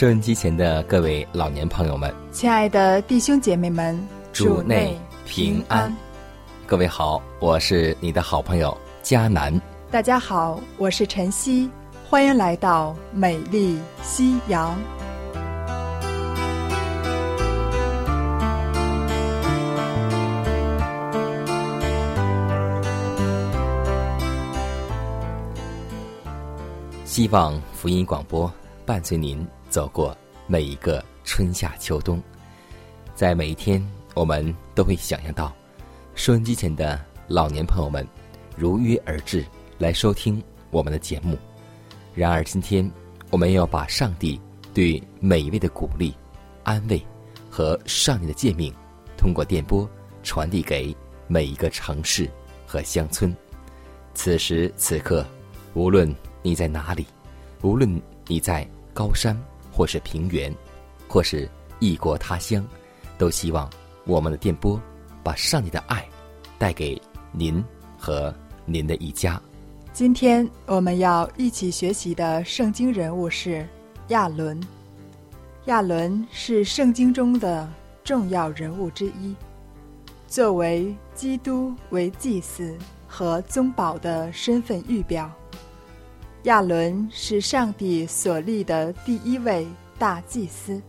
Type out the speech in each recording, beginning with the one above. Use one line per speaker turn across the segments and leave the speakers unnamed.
收音机前的各位老年朋友们，
亲爱的弟兄姐妹们，
主内平安。各位好，我是你的好朋友佳南。
大家好，我是晨曦，欢迎来到美丽夕阳。
希望福音广播伴随您。走过每一个春夏秋冬，在每一天，我们都会想象到，收音机前的老年朋友们如约而至来收听我们的节目。然而，今天我们要把上帝对每一位的鼓励、安慰和上帝的诫命，通过电波传递给每一个城市和乡村。此时此刻，无论你在哪里，无论你在高山。或是平原，或是异国他乡，都希望我们的电波把上帝的爱带给您和您的一家。
今天我们要一起学习的圣经人物是亚伦。亚伦是圣经中的重要人物之一，作为基督为祭司和宗保的身份预表。亚伦是上帝所立的第一位大祭司，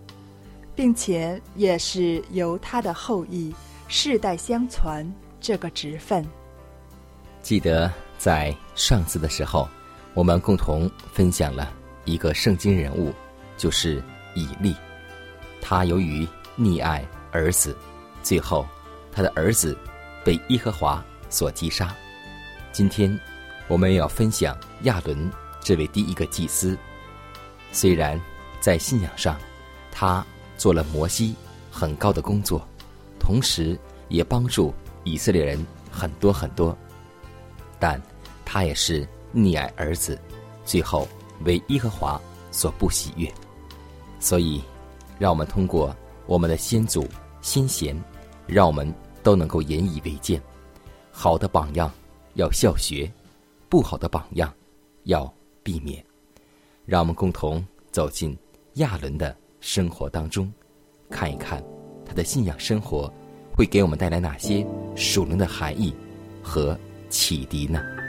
并且也是由他的后裔世代相传这个职分。
记得在上次的时候，我们共同分享了一个圣经人物，就是以利。他由于溺爱儿子，最后他的儿子被耶和华所击杀。今天我们要分享亚伦。这位第一个祭司，虽然在信仰上，他做了摩西很高的工作，同时也帮助以色列人很多很多，但他也是溺爱儿子，最后为耶和华所不喜悦。所以，让我们通过我们的先祖先贤，让我们都能够引以为鉴。好的榜样要效学，不好的榜样要。避免，让我们共同走进亚伦的生活当中，看一看他的信仰生活会给我们带来哪些属灵的含义和启迪呢？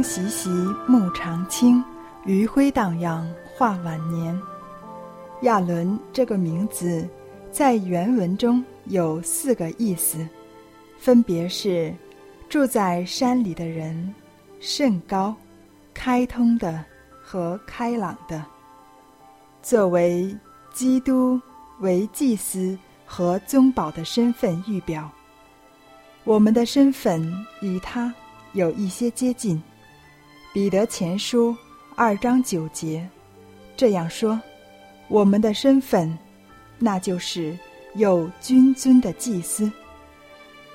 风习习，木长青，余晖荡漾，画晚年。亚伦这个名字在原文中有四个意思，分别是：住在山里的人、甚高、开通的和开朗的。作为基督为祭司和宗保的身份预表，我们的身份与他。有一些接近，《彼得前书》二章九节这样说：“我们的身份，那就是有君尊的祭司。”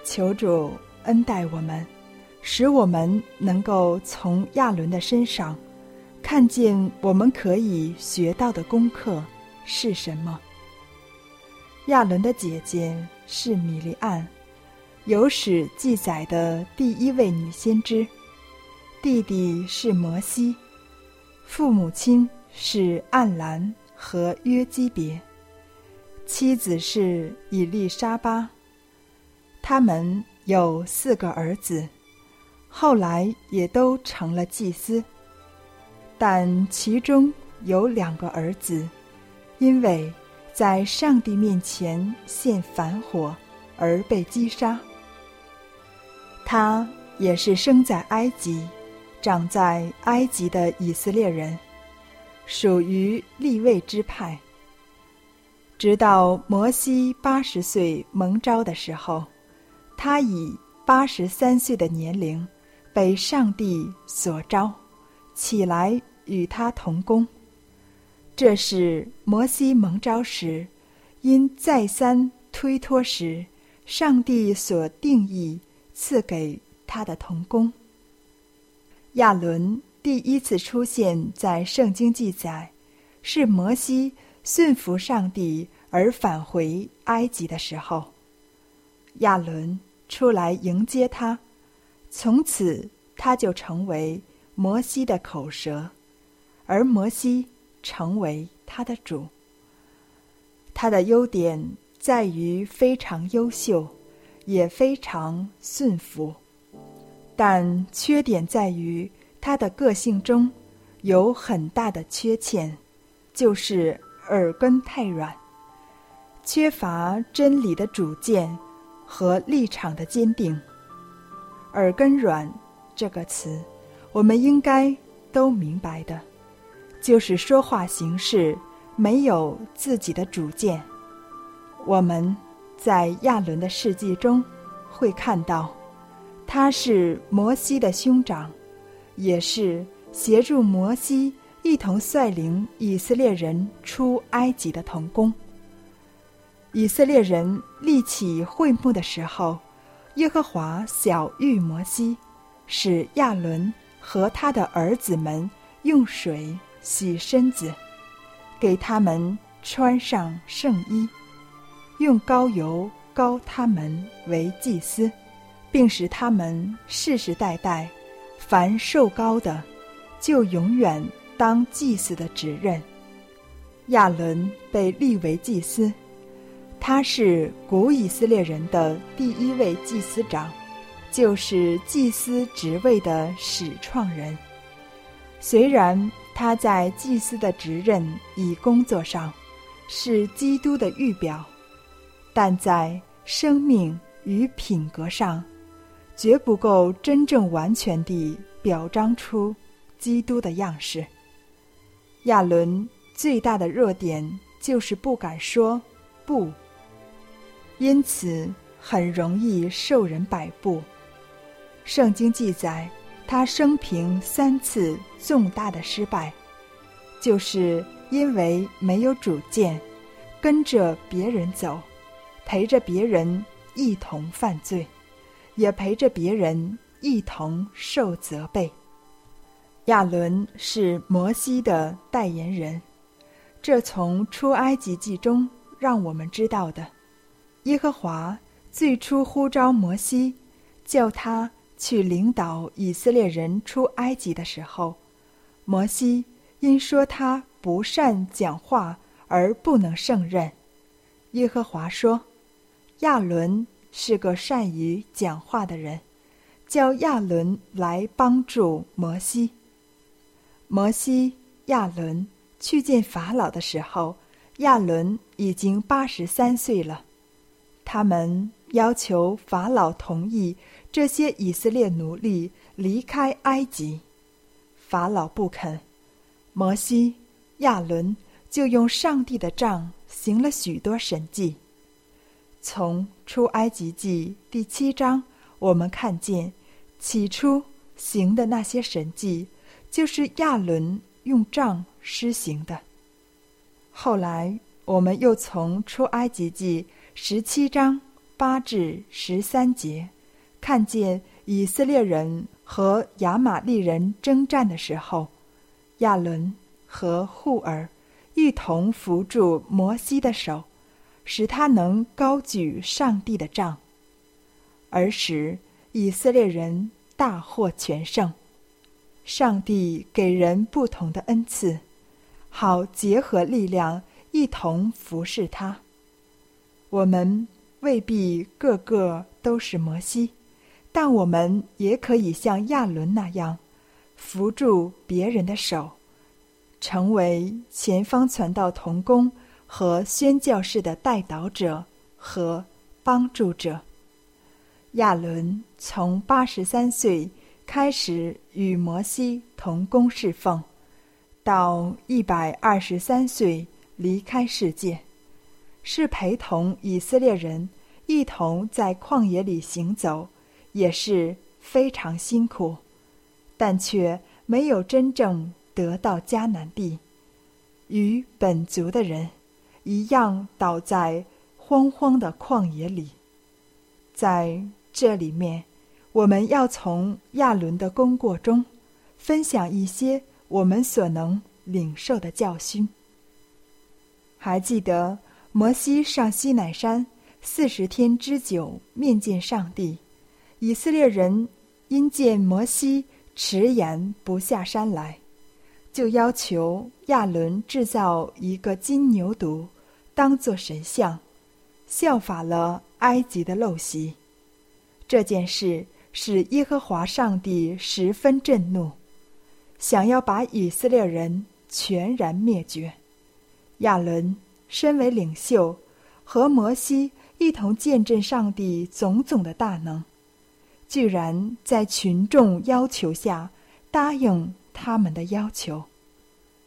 求主恩待我们，使我们能够从亚伦的身上看见我们可以学到的功课是什么。亚伦的姐姐是米利安。有史记载的第一位女先知，弟弟是摩西，父母亲是暗兰和约基别，妻子是以利沙巴。他们有四个儿子，后来也都成了祭司。但其中有两个儿子，因为在上帝面前献反火而被击杀。他也是生在埃及、长在埃及的以色列人，属于立位之派。直到摩西八十岁蒙召的时候，他以八十三岁的年龄被上帝所召。起来与他同工。这是摩西蒙召时，因再三推脱时，上帝所定义赐给他的同工。亚伦第一次出现在圣经记载，是摩西顺服上帝而返回埃及的时候，亚伦出来迎接他，从此他就成为。摩西的口舌，而摩西成为他的主。他的优点在于非常优秀，也非常顺服，但缺点在于他的个性中有很大的缺陷，就是耳根太软，缺乏真理的主见和立场的坚定。耳根软这个词。我们应该都明白的，就是说话行事没有自己的主见。我们在亚伦的事迹中会看到，他是摩西的兄长，也是协助摩西一同率领以色列人出埃及的童工。以色列人立起会幕的时候，耶和华小谕摩西，使亚伦。和他的儿子们用水洗身子，给他们穿上圣衣，用膏油膏他们为祭司，并使他们世世代代凡受高的，就永远当祭司的职任。亚伦被立为祭司，他是古以色列人的第一位祭司长。就是祭司职位的始创人。虽然他在祭司的职任与工作上是基督的预表，但在生命与品格上，绝不够真正完全地表彰出基督的样式。亚伦最大的弱点就是不敢说不，因此很容易受人摆布。圣经记载，他生平三次重大的失败，就是因为没有主见，跟着别人走，陪着别人一同犯罪，也陪着别人一同受责备。亚伦是摩西的代言人，这从出埃及记中让我们知道的。耶和华最初呼召摩西，叫他。去领导以色列人出埃及的时候，摩西因说他不善讲话而不能胜任。耶和华说：“亚伦是个善于讲话的人，叫亚伦来帮助摩西。”摩西、亚伦去见法老的时候，亚伦已经八十三岁了。他们要求法老同意。这些以色列奴隶离开埃及，法老不肯，摩西、亚伦就用上帝的杖行了许多神迹。从出埃及记第七章，我们看见起初行的那些神迹，就是亚伦用杖施行的。后来，我们又从出埃及记十七章八至十三节。看见以色列人和亚玛利人征战的时候，亚伦和户尔一同扶住摩西的手，使他能高举上帝的杖，而使以色列人大获全胜。上帝给人不同的恩赐，好结合力量，一同服侍他。我们未必个个都是摩西，但我们也可以像亚伦那样，扶住别人的手，成为前方传道童工和宣教士的带导者和帮助者。亚伦从八十三岁开始与摩西同工侍奉。到一百二十三岁离开世界，是陪同以色列人一同在旷野里行走，也是非常辛苦，但却没有真正得到迦南地，与本族的人一样倒在荒荒的旷野里。在这里面，我们要从亚伦的功过中分享一些。我们所能领受的教训。还记得摩西上西乃山四十天之久面见上帝，以色列人因见摩西迟延不下山来，就要求亚伦制造一个金牛犊，当作神像，效法了埃及的陋习。这件事使耶和华上帝十分震怒。想要把以色列人全然灭绝，亚伦身为领袖，和摩西一同见证上帝种种的大能，居然在群众要求下答应他们的要求，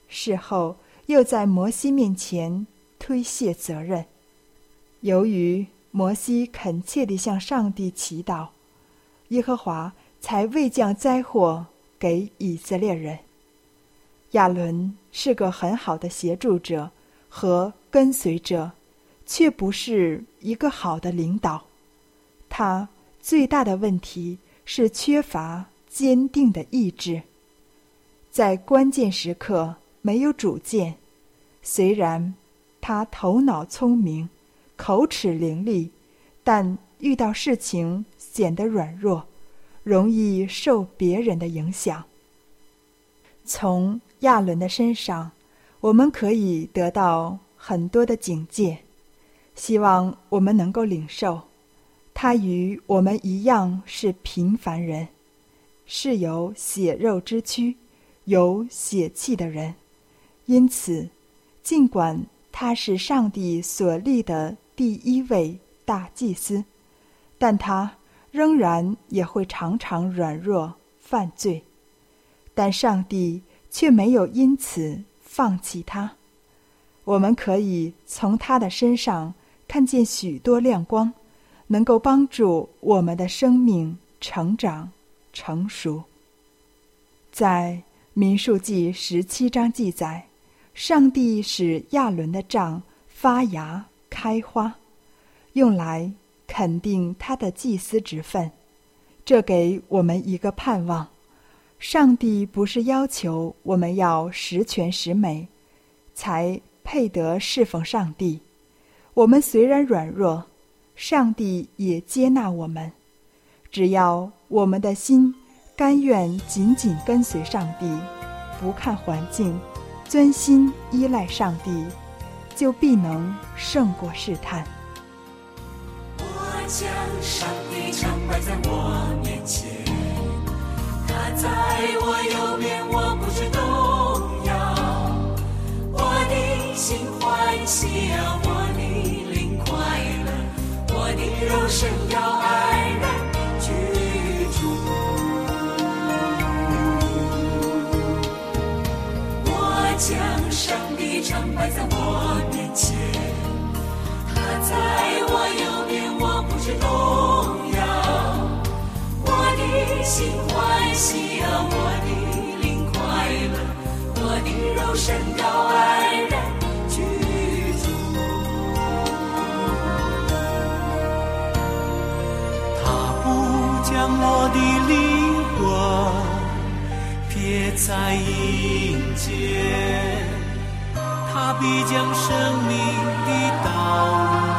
事后又在摩西面前推卸责任。由于摩西恳切地向上帝祈祷，耶和华才未降灾祸。给以色列人，亚伦是个很好的协助者和跟随者，却不是一个好的领导。他最大的问题是缺乏坚定的意志，在关键时刻没有主见。虽然他头脑聪明、口齿伶俐，但遇到事情显得软弱。容易受别人的影响。从亚伦的身上，我们可以得到很多的警戒，希望我们能够领受。他与我们一样是平凡人，是有血肉之躯、有血气的人。因此，尽管他是上帝所立的第一位大祭司，但他。仍然也会常常软弱犯罪，但上帝却没有因此放弃他。我们可以从他的身上看见许多亮光，能够帮助我们的生命成长成熟。在民数记十七章记载，上帝使亚伦的杖发芽开花，用来。肯定他的祭司之分，这给我们一个盼望。上帝不是要求我们要十全十美，才配得侍奉上帝。我们虽然软弱，上帝也接纳我们。只要我们的心甘愿紧紧跟随上帝，不看环境，专心依赖上帝，就必能胜过试探。
我将上帝常摆在我面前，他在我右边，我不知动摇。我的心欢喜啊，我的灵快乐，我的肉身要安常摆在我面前，他在我右边。我不知动摇，我的心欢喜啊，我的灵快乐，我的肉身高安然居住。
他不将我的灵魂撇在阴间，他必将生命的道路。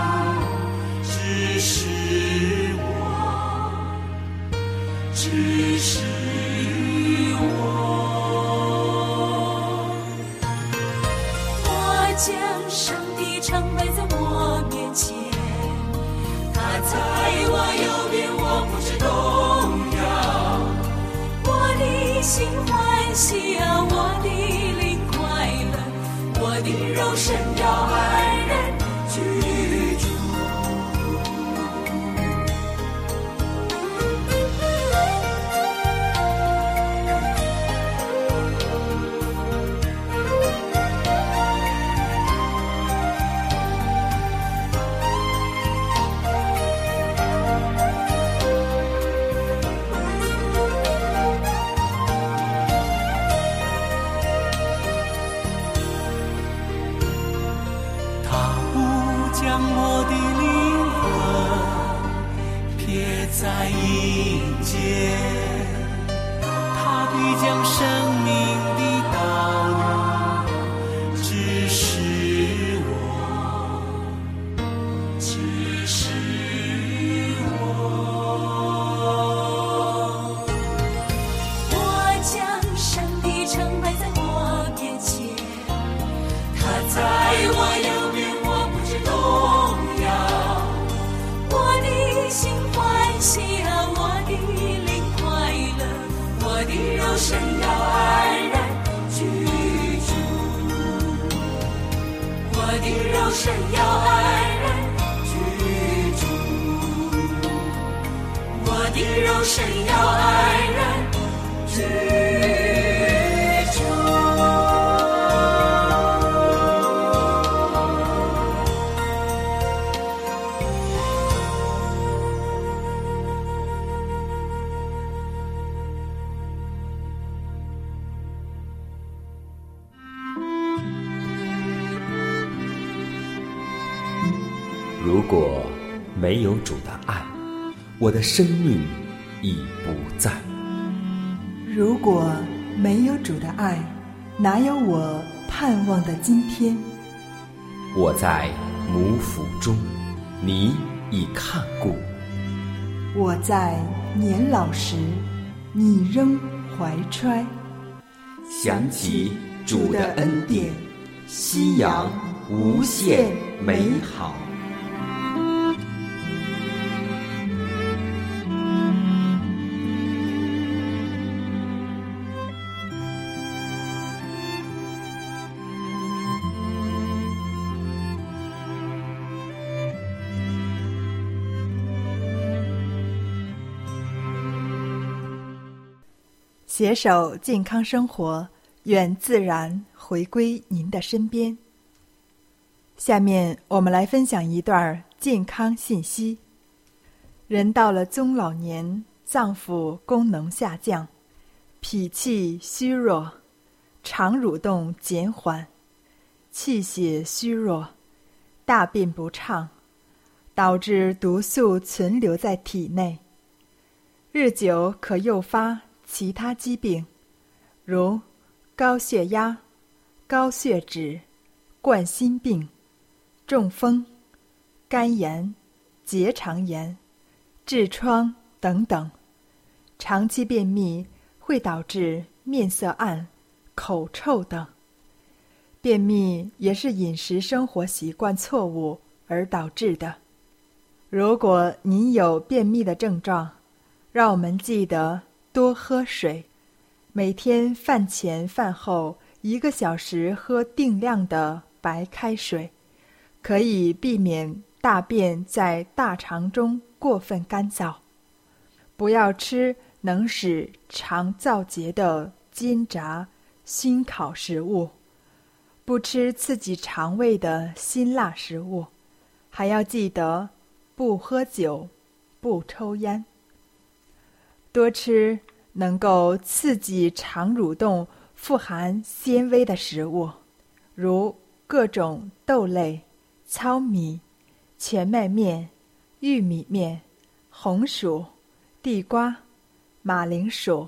肉身要安然居住，
我的
肉身要安然。居住。
没有主的爱，我的生命已不在。
如果没有主的爱，哪有我盼望的今天？
我在母腹中，你已看顾；
我在年老时，你仍怀揣。
想起主的恩典，夕阳无限美好。
携手健康生活，愿自然回归您的身边。下面我们来分享一段健康信息：人到了中老年，脏腑功能下降，脾气虚弱，肠蠕动减缓，气血虚弱，大便不畅，导致毒素存留在体内，日久可诱发其他疾病，如高血压、高血脂、冠心病、中风、肝炎、结肠炎、痔疮等等。长期便秘会导致面色暗、口臭等。便秘也是饮食生活习惯错误而导致的。如果您有便秘的症状，让我们记得多喝水，每天饭前饭后一个小时喝定量的白开水，可以避免大便在大肠中过分干燥。不要吃能使肠燥结的煎炸、熏烤食物，不吃刺激肠胃的辛辣食物，还要记得不喝酒、不抽烟。多吃能够刺激肠蠕动、富含纤维的食物，如各种豆类、糙米、全麦面、玉米面、红薯、地瓜、马铃薯、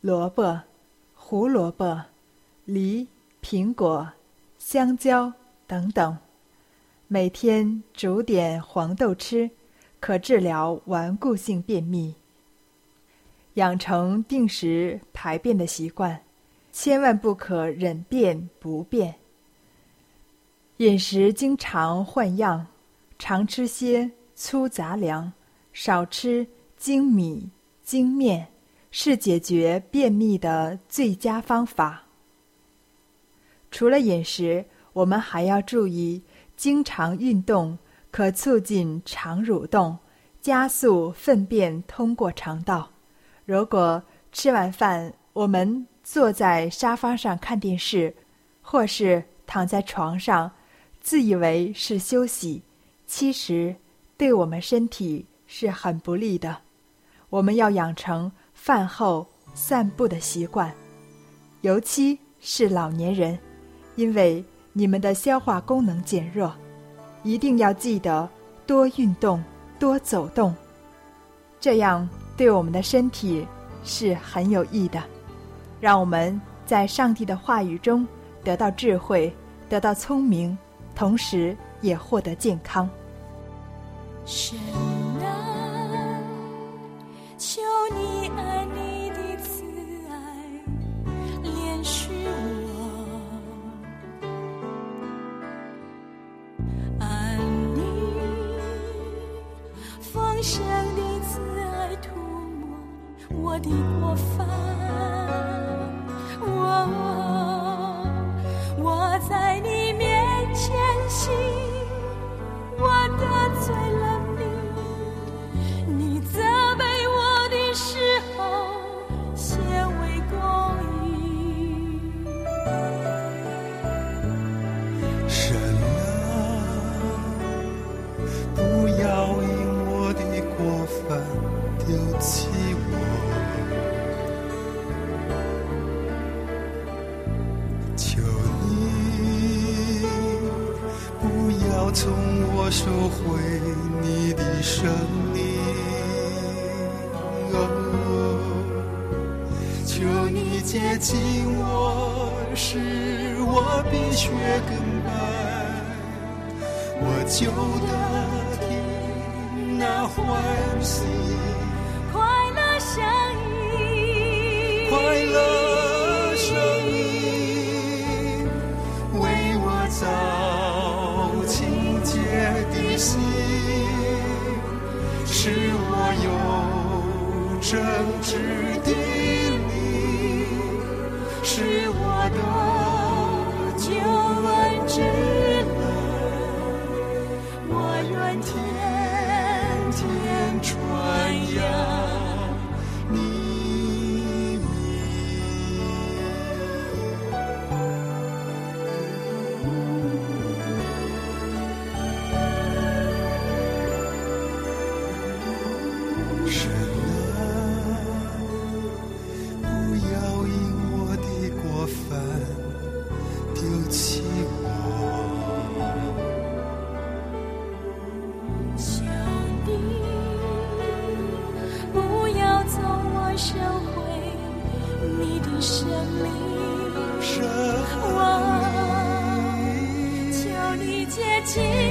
萝卜、胡萝卜、梨、苹果、香蕉等等。每天煮点黄豆吃，可治疗顽固性便秘。养成定时排便的习惯，千万不可忍便不便。饮食经常换样，常吃些粗杂粮，少吃精米精面，是解决便秘的最佳方法。除了饮食，我们还要注意，经常运动可促进肠蠕动，加速粪便通过肠道。如果吃完饭我们坐在沙发上看电视，或是躺在床上，自以为是休息，其实对我们身体是很不利的。我们要养成饭后散步的习惯，尤其是老年人，因为你们的消化功能减弱，一定要记得多运动、多走动，这样对我们的身体是很有益的。让我们在上帝的话语中得到智慧，得到聪明，同时也获得健康。
神
收回你的生命。哦求你接近我，使我比雪更白，我就得听那欢喜正直的灵，使我的救
接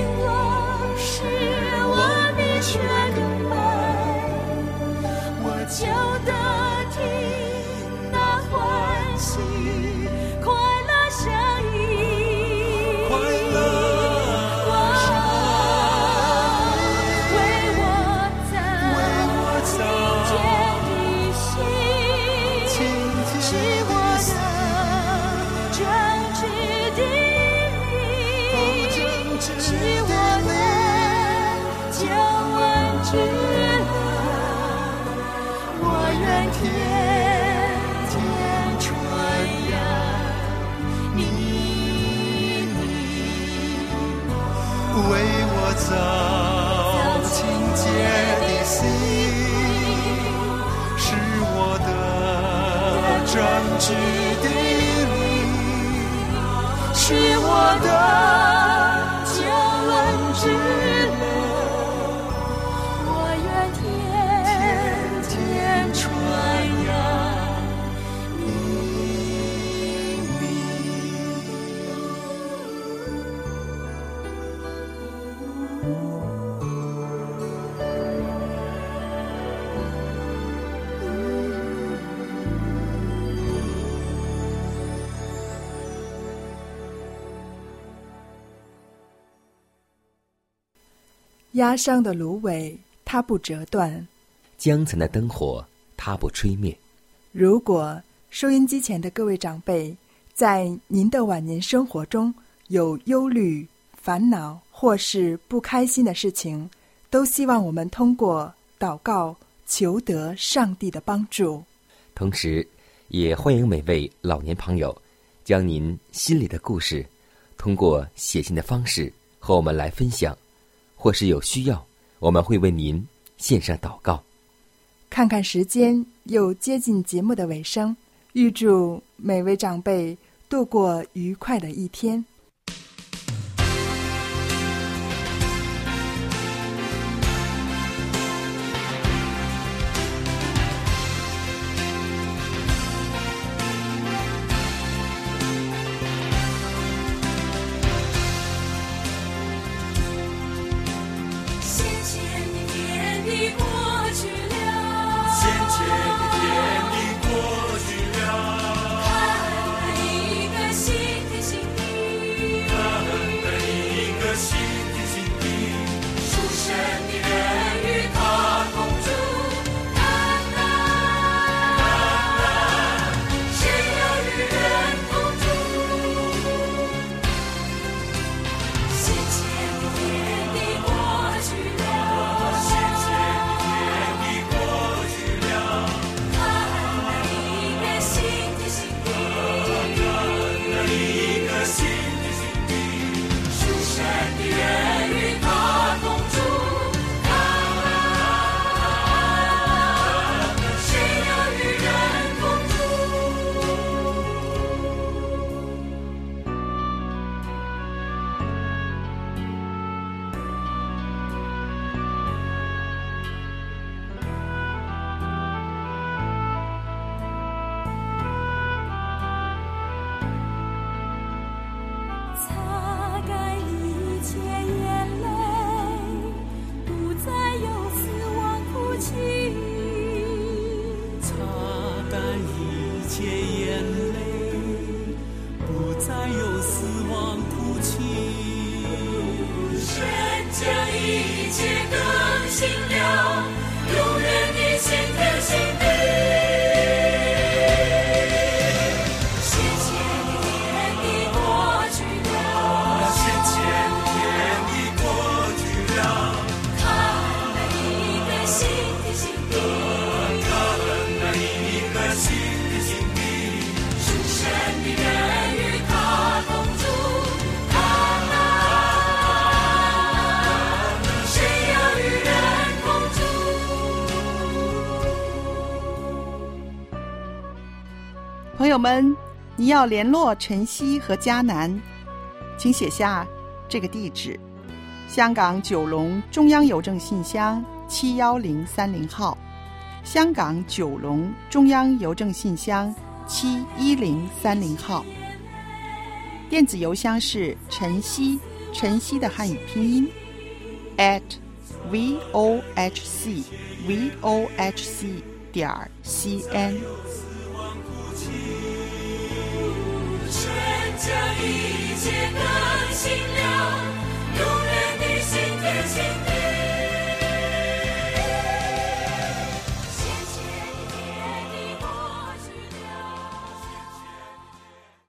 的灵，是我的救恩之
压伤的芦苇，它不折断。
江城的灯火，它不吹灭。
如果收音机前的各位长辈，在您的晚年生活中
有忧虑、烦恼或是不开心的事情，都希望我们通过祷告求得上帝的帮助。
同时，也欢迎每位老年朋友将您心里的故事通过写信的方式和我们来分享，或是有需要，我们会为您献上祷告。
看看时间，又接近节目的尾声，预祝每位长辈度过愉快的一天。
朋友们，你要联络晨曦和迦南，请写下这个地址：香港九龙中央邮政信箱七幺零三零号，香港九龙中央邮政信箱七一零三零号。电子邮箱是晨曦，晨曦的汉语拼音 at v o h c v o h c 点儿 c n。
让一切更新亮，永远的心贴心。